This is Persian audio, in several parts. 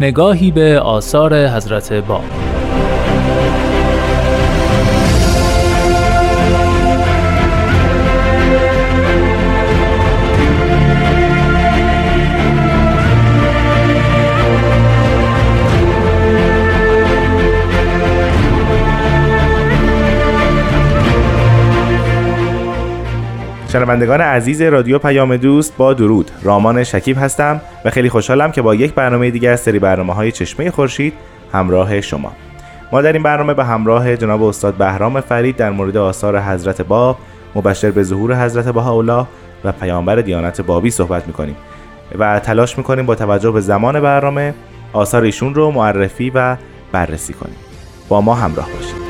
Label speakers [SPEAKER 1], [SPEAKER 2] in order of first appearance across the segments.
[SPEAKER 1] نگاهی به آثار حضرت باب.
[SPEAKER 2] شنوندگان عزیز رادیو پیام دوست با درود. رامان شکیب هستم و خیلی خوشحالم که با یک برنامه دیگر از سری برنامه های چشمه خورشید همراه شما. ما در این برنامه به همراه جناب استاد بهرام فرید در مورد آثار حضرت باب مبشر به ظهور حضرت بهاءالله و پیامبر دیانت بابی صحبت می‌کنیم و تلاش می‌کنیم با توجه به زمان برنامه آثار ایشون رو معرفی و بررسی کنیم. با ما همراه باشید.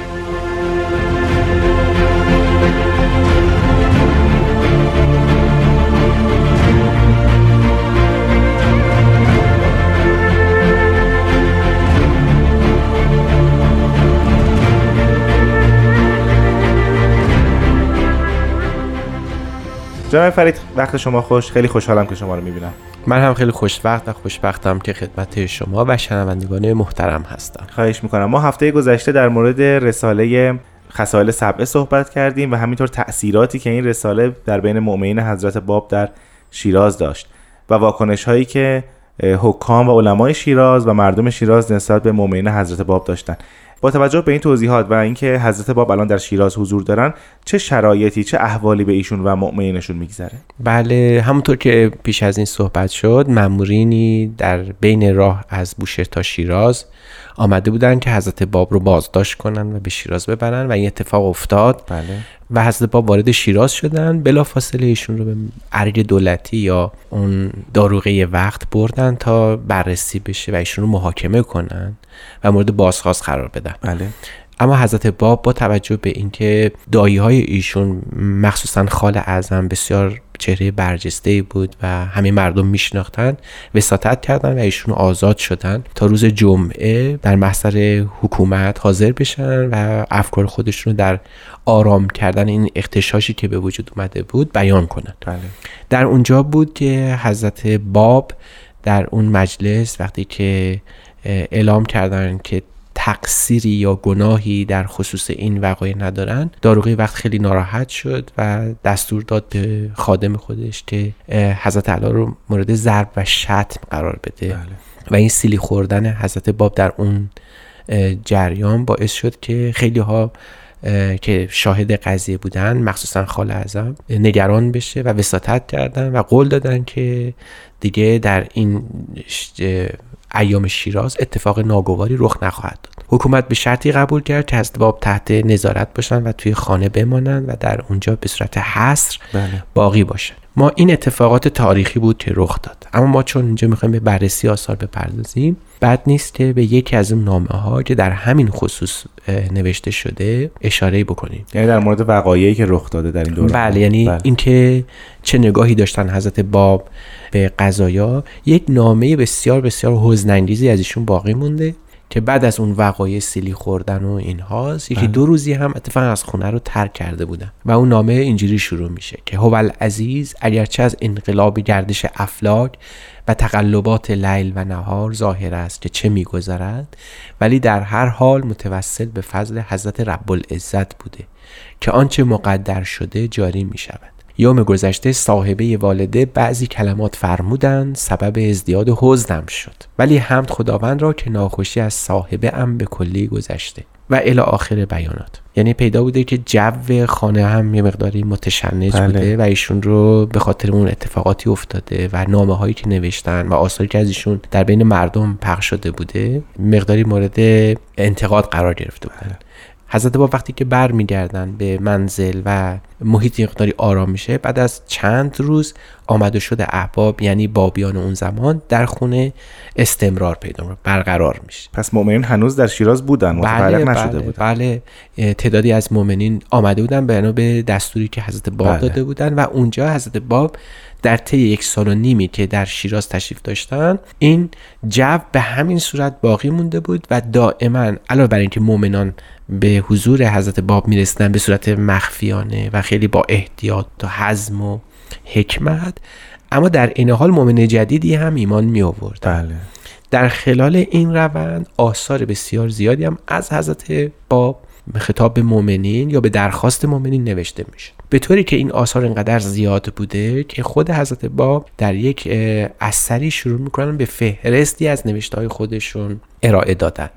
[SPEAKER 2] جناب فرید وقت شما خوش. خیلی خوشحالم که شما رو می‌بینم.
[SPEAKER 3] من هم خیلی خوشوقت و خوشبختم که خدمت شما و شنوندگان محترم هستم.
[SPEAKER 2] خواهش می‌کنم. ما هفته گذشته در مورد رساله خصایل سبعه صحبت کردیم و همینطور تأثیراتی که این رساله در بین مؤمنین حضرت باب در شیراز داشت و واکنش هایی که حکام و علمای شیراز و مردم شیراز نسبت به مؤمنین حضرت باب داشتن. با توجه به این توضیحات و اینکه حضرت باب الان در شیراز حضور دارن چه شرایطی چه احوالی به ایشون و مؤمنینشون میگذره؟
[SPEAKER 3] بله همونطور که پیش از این صحبت شد مامورینی در بین راه از بوشهر تا شیراز آمده بودن که حضرت باب رو بازداشت کنن و به شیراز ببرن و این اتفاق افتاد.
[SPEAKER 2] بله.
[SPEAKER 3] و حضرت باب وارد شیراز شدن. بلا فاصله ایشون رو به ارگ دولتی یا اون داروغه وقت بردن تا بررسی بشه و ایشون رو محاکمه کنن و مورد بازخواست قرار بدن.
[SPEAKER 2] بله.
[SPEAKER 3] اما حضرت باب با توجه به اینکه دایی های ایشون مخصوصا خال اعظم بسیار چهره برجسته بود و همه مردم میشناختن وساطت کردن و ایشون آزاد شدن تا روز جمعه در محضر حکومت حاضر بشن و افکار خودشون رو در آرام کردن این اختشاشی که به وجود اومده بود بیان کنن
[SPEAKER 2] بله.
[SPEAKER 3] در اونجا بود که حضرت باب در اون مجلس وقتی که اعلام کردن که تقصیری یا گناهی در خصوص این وقایع ندارن داروغی وقت خیلی ناراحت شد و دستور داد به خادم خودش که حضرت علا رو مورد ضرب و شتم قرار بده
[SPEAKER 2] بله.
[SPEAKER 3] و این سیلی خوردن حضرت باب در اون جریان باعث شد که خیلی ها که شاهد قضیه بودن مخصوصا خال اعظم نگران بشه و وساطت کردن و قول دادن که دیگه در این ایام شیراز اتفاق ناگواری رخ نخواهد داد. حکومت به شرطی قبول کرد که از باب تحت نظارت باشن و توی خانه بمانند و در اونجا به صورت حصر
[SPEAKER 2] بله.
[SPEAKER 3] باقی باشن ما این اتفاقات تاریخی بود که رخ داد. اما ما چون اینجا می‌خوایم به بررسی آثار بپردازیم بد نیست که به یکی از اون نامه ها که در همین خصوص نوشته شده اشاره بکنیم
[SPEAKER 2] یعنی در مورد وقایعی که رخ داده در این دوره
[SPEAKER 3] بله یعنی
[SPEAKER 2] بله.
[SPEAKER 3] اینکه چه نگاهی داشتن حضرت باب به قضایا یک نامه بسیار بسیار حزنانگیزی از ایشون باقی مونده که بعد از اون وقایع سیلی خوردن و اینهاست یکی
[SPEAKER 2] بله.
[SPEAKER 3] دو روزی هم اتفاقا از خونه رو ترک کرده بودن و اون نامه اینجوری شروع میشه که هوال عزیز اگرچه از انقلاب گردش افلاک و تقلبات لیل و نهار ظاهر است که چه میگذرد ولی در هر حال متوسل به فضل حضرت رب العزت بوده که آنچه مقدر شده جاری می شود یوم گذشته صاحبه والده بعضی کلمات فرمودند سبب ازدیاد حزنم شد. ولی حمد خداوند را که ناخوشی از صاحبه ام به کلی گذشته. و الی آخر بیانات. یعنی پیدا بوده که جو خانه هم یه مقداری متشنج
[SPEAKER 2] بله.
[SPEAKER 3] بوده و ایشون رو به خاطر اون اتفاقاتی افتاده و نامه هایی که نوشتن و آثاری که از ایشون در بین مردم پخش شده بوده مقداری مورد انتقاد قرار گرفته بودن حضرت باب وقتی که برمیگردن به منزل و محیط مقداری آرام میشه. بعد از چند روز آمد و شد احباب یعنی بابیان اون زمان در خونه استمرار پیدا می‌کنه، برقرار میشه.
[SPEAKER 2] پس مؤمنین هنوز در شیراز بودن متفرق
[SPEAKER 3] بله
[SPEAKER 2] نشده
[SPEAKER 3] بله,
[SPEAKER 2] بودن.
[SPEAKER 3] بله. تعدادی از مؤمنین آمده بودن بنا به دستوری که حضرت باب
[SPEAKER 2] بله.
[SPEAKER 3] داده بودن و اونجا حضرت باب در طی یک سال و نیمی که در شیراز تشریف داشتن این جو به همین صورت باقی مونده بود و دائما علاوه بر اینکه مؤمنان به حضور حضرت باب می‌رسیدن به صورت مخفیانه و خیلی با احتیاط و حزم و حکمت. اما در این حال مؤمن جدیدی هم ایمان می آورد.
[SPEAKER 2] بله.
[SPEAKER 3] در خلال این روند آثار بسیار زیادی هم از حضرت باب خطاب به مؤمنین یا به درخواست مؤمنین نوشته میشه. به طوری که این آثار انقدر زیاد بوده که خود حضرت باب در یک اثری شروع می‌کنن به فهرستی از نوشته های خودشون ارائه دادن.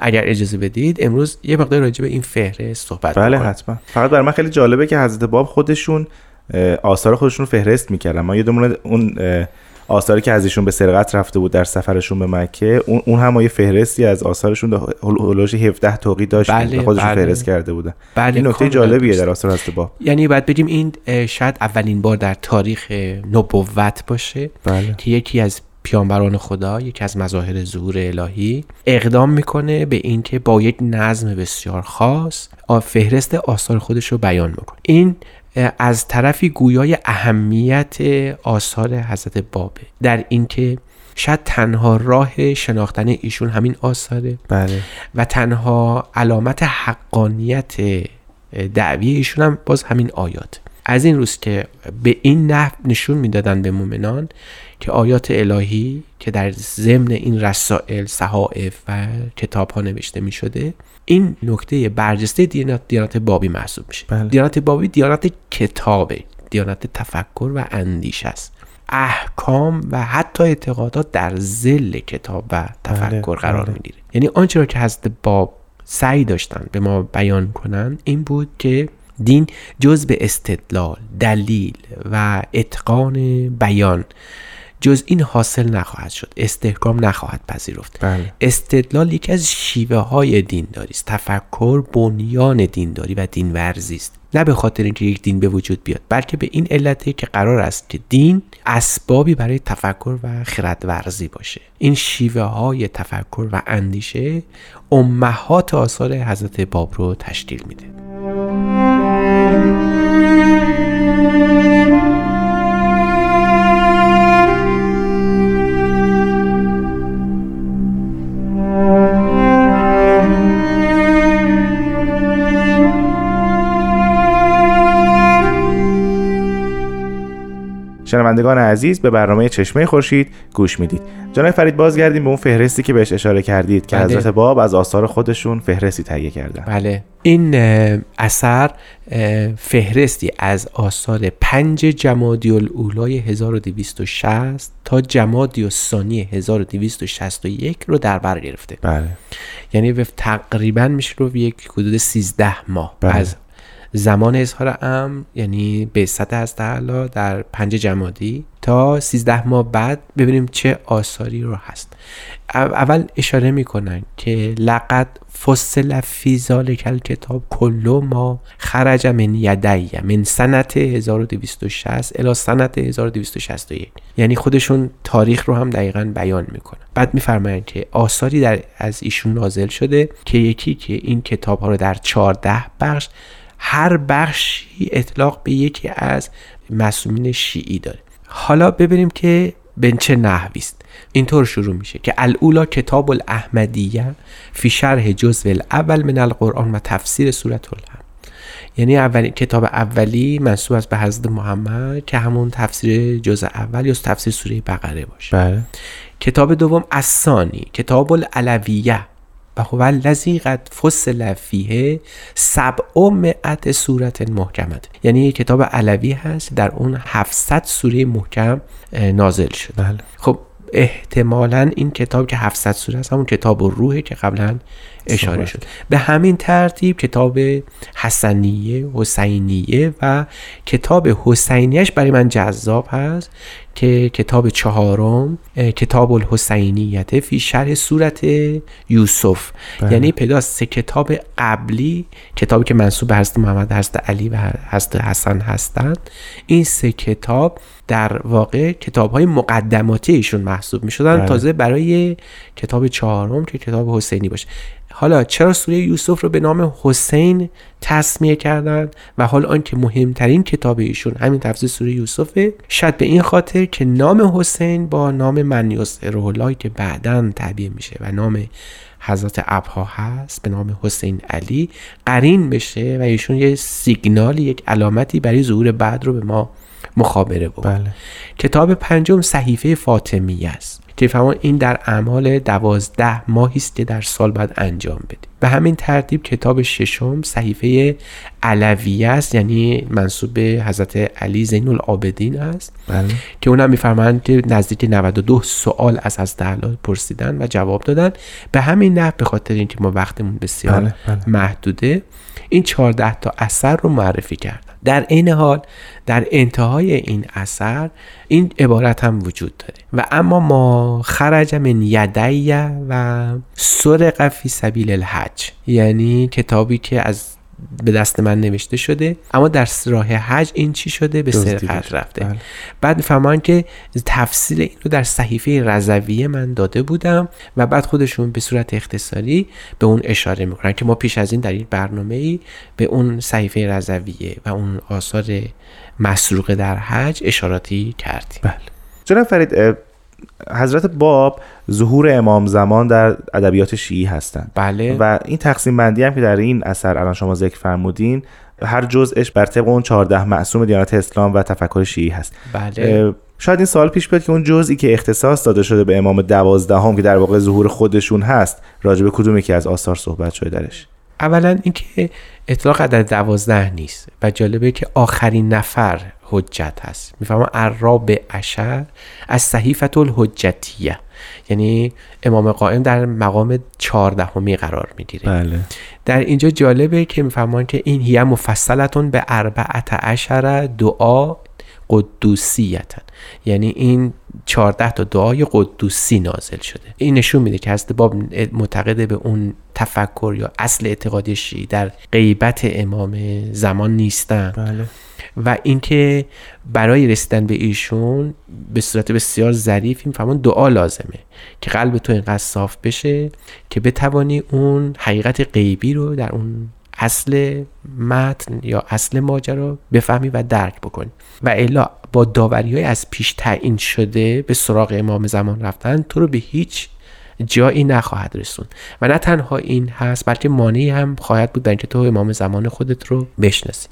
[SPEAKER 3] اگر اجازه بدید امروز یه مقدار راجع به این فهرست صحبت
[SPEAKER 2] بله
[SPEAKER 3] می‌کنیم.
[SPEAKER 2] حتما. فقط برای من خیلی جالبه که حضرت باب خودشون آثار خودشون رو فهرست می‌کردن. ما یادمونه اون اه، آثاری که ازشون به سرقت رفته بود در سفرشون به مکه اون, اون هم یه فهرستی از آثارشون هلوش 17 توقی داشت
[SPEAKER 3] بله،
[SPEAKER 2] خودشون
[SPEAKER 3] بله.
[SPEAKER 2] فهرست کرده بودن
[SPEAKER 3] بله،
[SPEAKER 2] این نکته جالبیه. در آثار حضرت باب
[SPEAKER 3] یعنی باید بگیم این شاید اولین بار در تاریخ نبوت باشه
[SPEAKER 2] بله
[SPEAKER 3] که یکی از پیامبران خدا یکی از مظاهر ظهور الهی اقدام می‌کنه به اینکه با یک نظم بسیار خاص فهرست آثار خودش رو بیان می‌کنه این از طرفی گویای اهمیت آثار حضرت بابه. در اینکه شاید تنها راه شناختن ایشون همین آثاره
[SPEAKER 2] بله.
[SPEAKER 3] و تنها علامت حقانیت دعوی ایشون هم باز همین آیات. از این روز که به این نحو نشون می‌دادن به مؤمنان که آیات الهی که در ضمن این رسائل صحائف و کتاب ها نوشته می شده این نکته برجسته دیانت, دیانت بابی محسوب میشه
[SPEAKER 2] بله.
[SPEAKER 3] دیانت بابی دیانت کتابه دیانت تفکر و اندیشه است احکام و حتی اعتقادات در زل کتاب و تفکر قرار
[SPEAKER 2] بله.
[SPEAKER 3] می‌گیره یعنی آنچه را که حضرت باب سعی داشتن به ما بیان کنن این بود که دین جز به استدلال دلیل و اتقان بیان جز این حاصل نخواهد شد استحکام نخواهد پذیرفت.
[SPEAKER 2] بله.
[SPEAKER 3] استدلال یکی از شیوه های دینداری است تفکر بنیان دینداری و دین ورزی است. نه به خاطر اینکه یک دین به وجود بیاد بلکه به این علته که قرار است که دین اسبابی برای تفکر و خرد ورزی باشه. این شیوه های تفکر و اندیشه امهات آثار حضرت باب رو تشکیل میده.
[SPEAKER 2] شنوندگان عزیز به برنامه چشمه خورشید گوش می‌دید. جناب فرید بازگردیم به اون فهرستی که بهش اشاره کردید که
[SPEAKER 3] بله.
[SPEAKER 2] حضرت باب از آثار خودشون فهرستی تهیه کردن.
[SPEAKER 3] بله. این اثر فهرستی از آثار پنج جمادی الاولای 1260 تا جمادی الثانی 1261 رو در بر گرفته.
[SPEAKER 2] بله.
[SPEAKER 3] یعنی تقریبا میشه رو یک حدود 13 ماه
[SPEAKER 2] بله.
[SPEAKER 3] از زمان اظهار امر یعنی به از تعالی در پنج جمادی تا 13 ماه بعد ببینیم چه آثاری رو هست. او- اول اشاره می‌کنن که لقد فصل فی ذالک الکتاب کل ما خرج من یدی من سنت 1260 الی سنت 1261 یعنی خودشون تاریخ رو هم دقیقا بیان می‌کنن. بعد میفرمایند که آثاری در از ایشون نازل شده که یکی که این کتاب ها رو در 14 بخش هر بخشی اطلاق به یکی از مسئولین شیعی داره. حالا ببینیم که به چه نحوی است. اینطور شروع میشه که الاولا کتاب الاحمدیه فی شرح جزء الاول من القرآن و تفسیر سورت الهم یعنی اولی کتاب اولی منصوب است به حضرت محمد که همون تفسیر جزء اول یا تفسیر سوره بقره باشه.
[SPEAKER 2] بله.
[SPEAKER 3] کتاب دوم الثانی کتاب العلویه و هو الذی قد فصل فیه سبع مئت صورت محکمت. یعنی یک کتاب علوی هست در اون 700 سوره محکم نازل شده
[SPEAKER 2] بله.
[SPEAKER 3] خب احتمالا این کتاب که 700 سوره است همون کتاب روحه که قبلا اشاره شد. به همین ترتیب کتاب حسنیه حسینیه و کتاب حسینیش برای من جذاب هست که کتاب چهارم کتاب الحسینیت فی شرح صورت یوسف
[SPEAKER 2] بله.
[SPEAKER 3] یعنی پیداست سه کتاب قبلی کتابی که منصوب به حضرت محمد حضرت علی و حضرت حسن هستند این سه کتاب در واقع کتاب های مقدماتی ایشون محسوب می شدن
[SPEAKER 2] بله.
[SPEAKER 3] تازه برای کتاب چهارم که کتاب حسینی باشه حالا چرا سوره یوسف رو به نام حسین تسمیه کردن و حال آنکه مهمترین کتاب ایشون همین تفسیر سوره یوسفه؟ شاید به این خاطر که نام حسین با نام من یسره الله که بعدا تعبیه میشه و نام حضرت ابها هست به نام حسین علی قرین بشه و ایشون یه سیگنالی یک علامتی برای ظهور بعد رو به ما مخابره بود
[SPEAKER 2] بله.
[SPEAKER 3] کتاب پنجم صحیفه فاطمیه است. که فرمان این در اعمال دوازده ماهی است که در سال باید انجام بدیم. به همین ترتیب کتاب ششم صحیفه علویه است یعنی منصوب به حضرت علی زین العابدین است.
[SPEAKER 2] بله.
[SPEAKER 3] که اونم میفرمایند که نزدیک 92 سوال از حضرت علی پرسیدن و جواب دادن. به همین نحو به خاطر اینکه ما وقتمون بسیار
[SPEAKER 2] بله، بله.
[SPEAKER 3] محدوده این 14 تا اثر رو معرفی کردن. در عین حال در انتهای این اثر این عبارت هم وجود داره. و اما ما خرج من یدیه و سرق فی سبیل الحج یعنی کتابی که از به دست من نوشته شده اما در راه حج این چی شده به سرقت. رفته
[SPEAKER 2] بله.
[SPEAKER 3] بعد میفهمان که تفسیر این رو در صحیفه رضویه من داده بودم و بعد خودشون به صورت اختصاری به اون اشاره می‌کنن که ما پیش از این در این برنامه ای به اون صحیفه رضویه و اون آثار مسروقه در حج اشاراتی کردیم
[SPEAKER 2] بله جناب فرید حضرت باب ظهور امام زمان در ادبیات شیعی هستند.
[SPEAKER 3] بله.
[SPEAKER 2] و این تقسیم بندی هم که در این اثر الان شما ذکر فرمودین هر جزءش بر طبق اون 14 معصوم دیانت اسلام و تفکر شیعی هست.
[SPEAKER 3] بله.
[SPEAKER 2] شاید این سوال پیش بیاد که اون جزئی که اختصاص داده شده به امام دوازدهم که در واقع ظهور خودشون هست راجع به کدومی که از آثار صحبت شده درش؟
[SPEAKER 3] اولا اینکه اطلاق عدد دوازده نیست و جالبه که آخرین نفر حجت هست. می‌فهمم عراب عشر از صحیفت الحجتیه. یعنی امام قائم در مقام چهاردهمی قرار می‌گیره.
[SPEAKER 2] بله.
[SPEAKER 3] در اینجا جالبه که میفهمان که این هیه مفصلتون به اربعت عشر دعا قدوسیتن. یعنی این 14 تا دعای قدوسی نازل شده. این نشون میده که حضرت باب معتقد به اون تفکر یا اصل اعتقادی شیعی در غیبت امام زمان نیستن.
[SPEAKER 2] بله.
[SPEAKER 3] و اینکه برای رسیدن به ایشون به صورت بسیار ظریف این فهمان دعا لازمه که قلب تو اینقدر صاف بشه که بتوانی اون حقیقت غیبی رو در اون اصل متن یا اصل ماجرا بفهمی و درک بکنی و الا با داوری های از پیش تعیین شده به سراغ امام زمان رفتن تو رو به هیچ جایی نخواهد رسون و نه تنها این هست بلکه مانعی هم خواهد بود در اینکه تو امام زمان خودت رو بشناسی.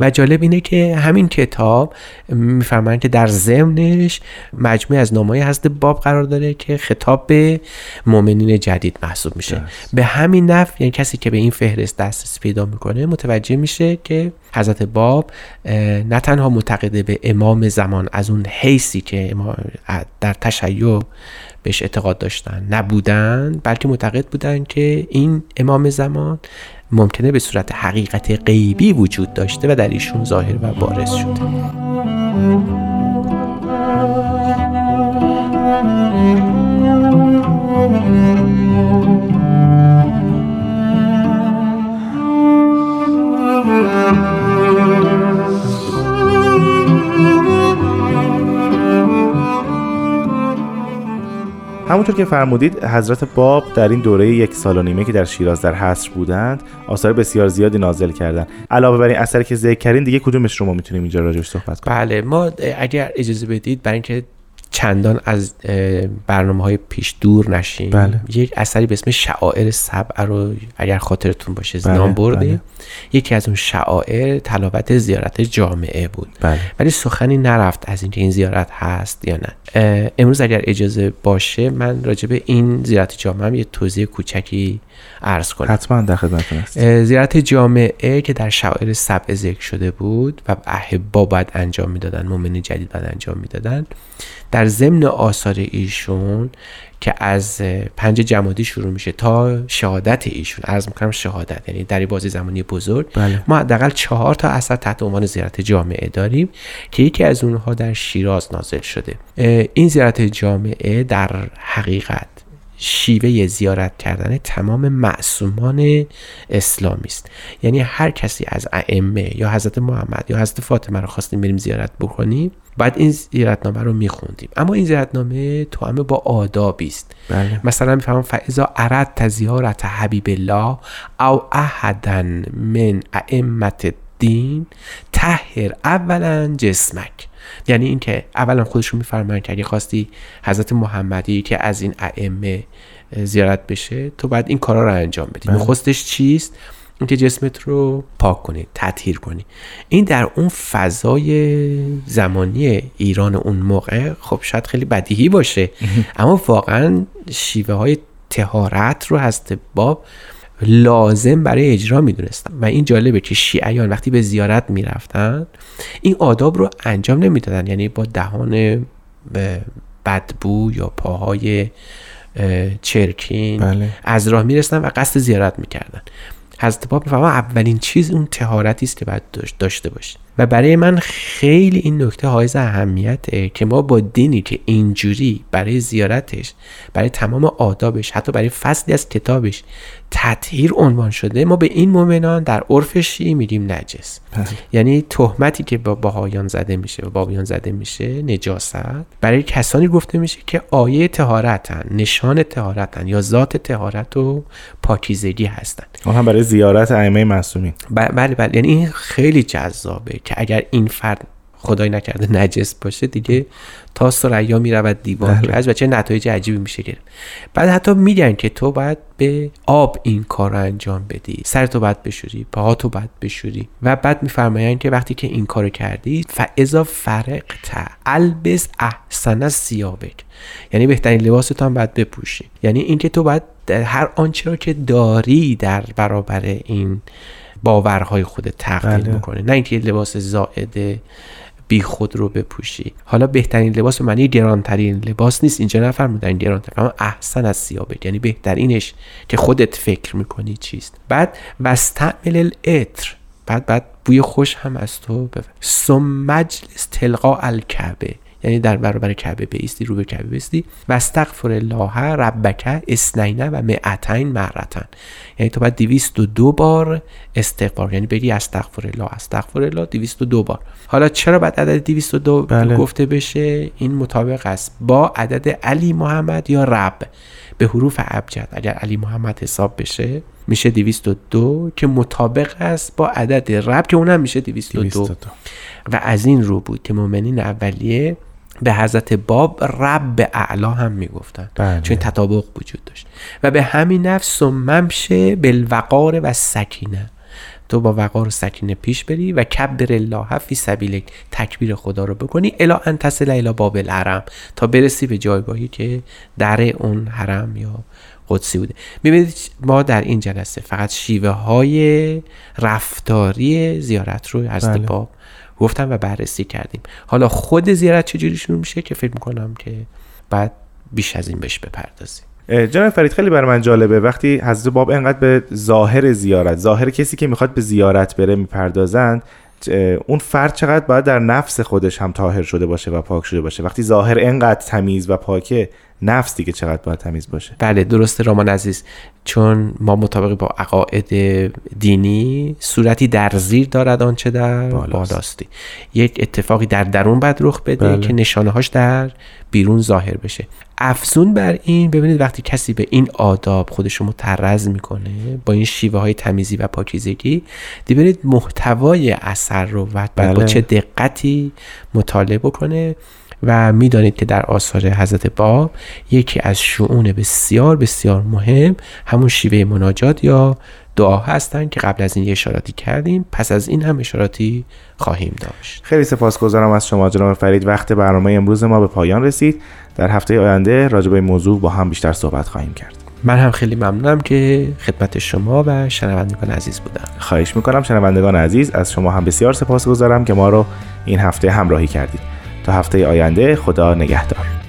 [SPEAKER 3] و جالب اینه که همین کتاب میفرمایند که در ضمنش مجموعه از نامه‌های حضرت باب قرار داره که خطاب به مؤمنین جدید محسوب میشه. به همین نحو یعنی کسی که به این فهرست دسترسی پیدا می‌کنه متوجه میشه که حضرت باب نه تنها معتقده به امام زمان از اون حیثی که در تشیع بهش اعتقاد داشتن. نبودن بلکه معتقد بودن که این امام زمان ممکنه به صورت حقیقت غیبی وجود داشته و در ایشون ظاهر و بارز شده.
[SPEAKER 2] همونطور که فرمودید حضرت باب در این دوره یک سال و نیمه که در شیراز در حصر بودند آثار بسیار زیادی نازل کردند. علاوه بر این اثری که ذکر کردین دیگه کدومش رو ما می‌تونیم اینجا راجعش صحبت کنیم؟
[SPEAKER 3] بله ما اگر اجازه بدید برای اینکه چندان از برنامه های پیش دور نشیم
[SPEAKER 2] بله.
[SPEAKER 3] یک اثری به اسم شعائر سبع رو اگر خاطرتون باشه
[SPEAKER 2] بله،
[SPEAKER 3] نام بردیم
[SPEAKER 2] بله.
[SPEAKER 3] یکی از اون شعائر تلاوت زیارت جامعه بود.
[SPEAKER 2] بله.
[SPEAKER 3] ولی سخنی نرفت از اینکه این زیارت هست یا نه. امروز اگر اجازه باشه من راجع به این زیارت جامعه هم یه توضیح کوچکی عرض کنم.
[SPEAKER 2] حتما در خدمتتون هست
[SPEAKER 3] زیارت جامعه که در شعائر سبع ذکر شده بود و احبا باید انجام می‌دادن مؤمن جدید باید انجام می‌دادن. در ضمن آثار ایشون که از پنج جمادی شروع میشه تا شهادت ایشون. عرض می‌کنم شهادت یعنی در بازی زمانی بزرگ.
[SPEAKER 2] بله.
[SPEAKER 3] ما حداقل چهار تا اثر تحت عنوان زیارت جامعه داریم که یکی از اونها در شیراز نازل شده. این زیارت جامعه در حقیقت شیوه زیارت کردن تمام معصومان اسلامی است. یعنی هر کسی از ائمه یا حضرت محمد یا حضرت فاطمه رو خواستیم بریم زیارت بکنیم بعد این زیارتنامه رو میخوندیم. اما این زیارتنامه تو همه با آدابی است.
[SPEAKER 2] بله.
[SPEAKER 3] مثلا می‌فهمم فعضا ارد زیارت حبیب الله او احدن من ائمت دین تهر اولا جسمک. یعنی اینکه اولا خودشون میفرمایند که اگه خواستی حضرت محمدی که از این ائمه زیارت بشه تو بعد این کارا رو انجام بدی.
[SPEAKER 2] بله.
[SPEAKER 3] نخستش چیست؟ اینکه جسمت رو پاک کنی تطهیر کنی. این در اون فضای زمانی ایران اون موقع خب شاید خیلی بدیهی باشه. اما واقعا شیوه های تهارت رو هست باب لازم برای اجرا می‌دونستن و این جالبه که شیعیان وقتی به زیارت می‌رفتن این آداب رو انجام نمی‌دادن. یعنی با دهان بدبو یا پاهای چرکین
[SPEAKER 2] بله.
[SPEAKER 3] از راه می‌رسن و قصد زیارت می‌کردن. حضرت باب می‌فهمن اولین چیز اون تهارتی است که باید داشته باشی و برای من خیلی این نکته حائز اهمیته که ما با دینی که اینجوری برای زیارتش برای تمام آدابش حتی برای فصلی از کتابش تطهیر عنوان شده ما به این مؤمنان در عرف شیعی میگیم نجس.
[SPEAKER 2] بله.
[SPEAKER 3] یعنی تهمتی که با بهایان زده میشه و بابیان زده میشه نجاست. برای کسانی گفته میشه که آیه تهارتن نشان تهارتن یا ذات تهارت و پاکیزگی هستن.
[SPEAKER 2] اون هم برای زیارت ائمه معصومین.
[SPEAKER 3] بله بله. یعنی این خیلی جذابه که اگر این فرد خدای نکرده نجس باشه دیگه. تا سریا می‌رود دیوان
[SPEAKER 2] بله.
[SPEAKER 3] از و چه نتایج عجیبی میشه گرفت بعد حتی میگن که تو باید به آب این کار رو انجام بدی. سر تو باید بشوری پاها تو باید بشوری. و بعد میفرمایند که وقتی که این کارو کردی فاذا فرقت البس احسن سیابک یعنی بهترین لباس تو هم باید بپوشی. یعنی اینکه تو باید هر آنچه رو که داری در برابر این باورهای خودت تقدیم
[SPEAKER 2] بله.
[SPEAKER 3] بکنه نه اینکه لباس زائد بی خود رو بپوشی. حالا بهترین لباس به معنی گرانترین لباس نیست. اینجا نفرمودن گرانتر. اما احسن از سیابه یعنی بهترینش که خودت فکر می‌کنی چیست. بعد وستعمل الاتر بعد بعد بوی خوش هم از تو ببر. ثم مجلس تلقا الکعبه یعنی در برابر کعبه بیستی رو به کعبه بیستی. و استغفر الله ربک اسنینه و معتین مرتن. یعنی تو باید 202 بار استغفار. یعنی بگی استغفر الله استغفر الله 202 بار. حالا چرا بعد عدد 202
[SPEAKER 2] بله.
[SPEAKER 3] گفته بشه؟ این مطابق است. با عدد علی محمد یا رب. به حروف ابجد. اگر علی محمد حساب بشه میشه 202 که مطابق است با عدد رب که اونم میشه 202
[SPEAKER 2] 202.
[SPEAKER 3] و از این رو بود که مؤمنین اولیه به حضرت باب رب اعلا هم می‌گفتن.
[SPEAKER 2] بله.
[SPEAKER 3] چون تطابق وجود داشت. و به همین نفس ممشه بالوقار و سکینه. تو با وقار و سکینه پیش بری و کبر الله فی سبیلک تکبیر خدا رو بکنی. الا ان تصل الی باب الحرم. تا برسی به جایگاهی که در اون حرم یا قدسی بوده. ببینید ما در این جلسه فقط شیوه های رفتاری زیارت رو از
[SPEAKER 2] بله.
[SPEAKER 3] باب گفتم و بررسی کردیم. حالا خود زیارت چجوری شروع میشه که فکر می‌کنم که بعد بیش از این بهش بپردازیم.
[SPEAKER 2] جناب فرید خیلی برای من جالبه. وقتی حضرت باب انقدر به ظاهر زیارت ظاهر کسی که می‌خواد به زیارت بره می‌پردازند اون فرد چقدر باید در نفس خودش هم طاهر شده باشه و پاک شده باشه. وقتی ظاهر انقدر تمیز و پاکه نفس دیگه چقدر باید تمیز باشه
[SPEAKER 3] بله درسته رامان عزیز چون ما مطابق با عقاید دینی صورتی در زیر دارد آنچه در
[SPEAKER 2] بالاست.
[SPEAKER 3] بالاستی یک اتفاقی در درون باید رخ بده
[SPEAKER 2] بله.
[SPEAKER 3] که نشانه هاش در بیرون ظاهر بشه افزون بر این ببینید وقتی کسی به این آداب خودش رو مترز می‌کنه با این شیوه های تمیزی و پاکیزگی دی ببینید محتوای اثر رو و
[SPEAKER 2] بله.
[SPEAKER 3] با چه دقتی مطالعه بکنه و می‌دانید که در آثار حضرت باب یکی از شعون بسیار بسیار مهم همون شیوه مناجات یا دعا هستند که قبل از این یه اشاراتی کردیم. پس از این هم اشاراتی خواهیم داشت.
[SPEAKER 2] خیلی سپاسگزارم از شما جناب فرید. وقت برنامه امروز ما به پایان رسید. در هفته آینده راجع به این موضوع با هم بیشتر صحبت خواهیم کرد.
[SPEAKER 3] من هم خیلی ممنونم که خدمت شما و شنوندگان عزیز بودم
[SPEAKER 2] خواهش می‌کنم شنوندگان عزیز از شما هم بسیار سپاس گذارم که ما رو این هفته همراهی کردید. تا هفته آینده خدا نگهدار.